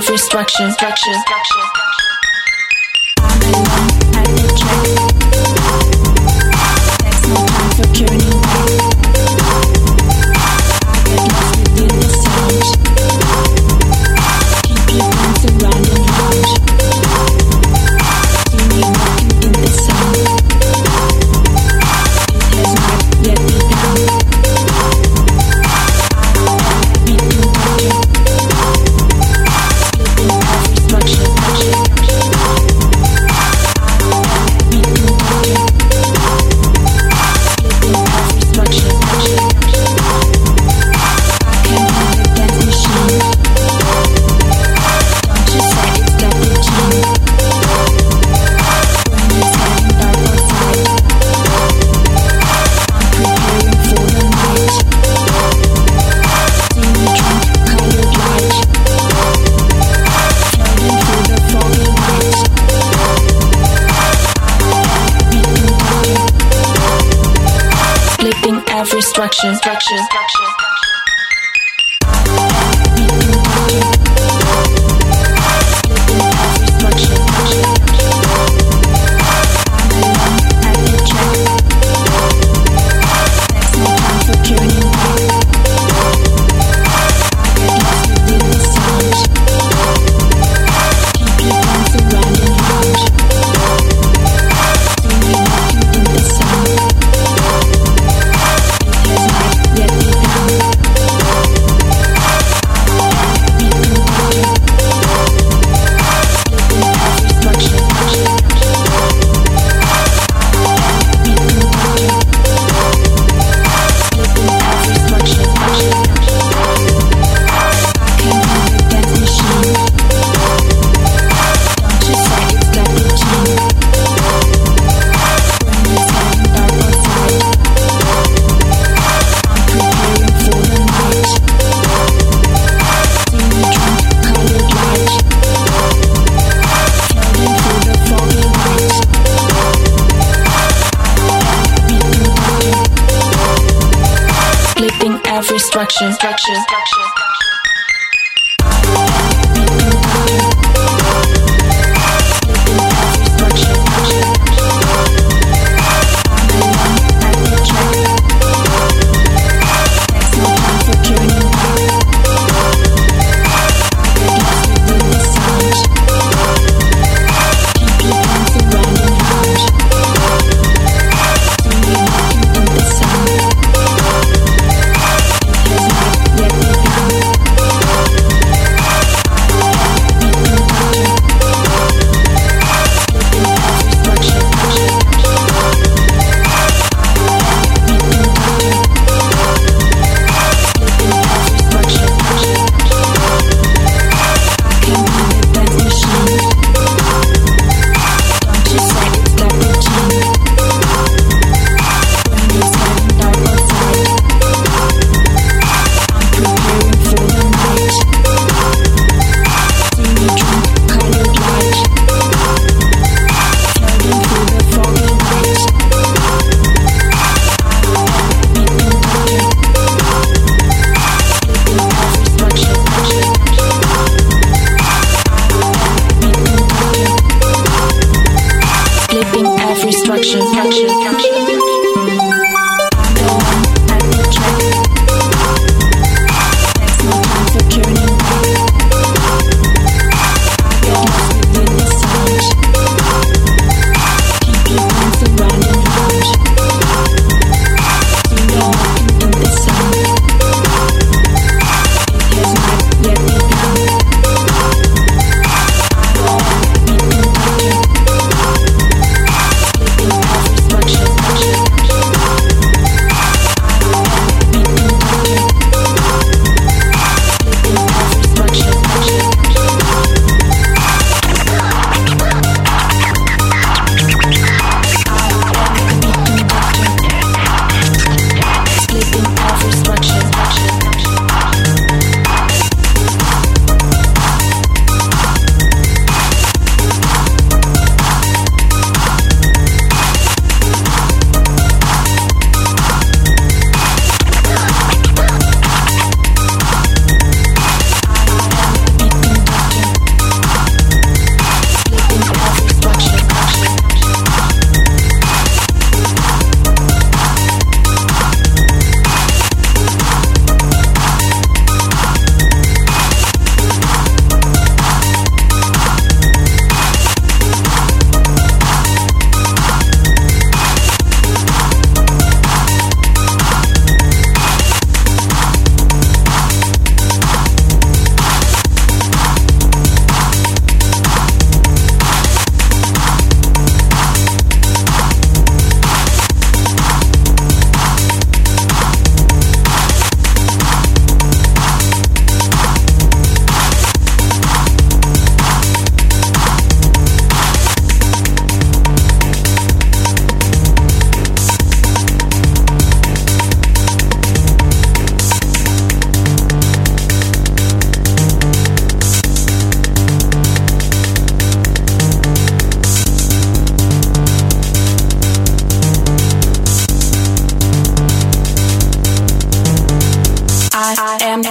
have restructure. Structure. Structure. structure, structure, structure. structure, structure, structure. every structure. structure, structure.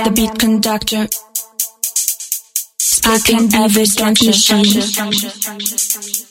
The beat conductor. I can be drum machine.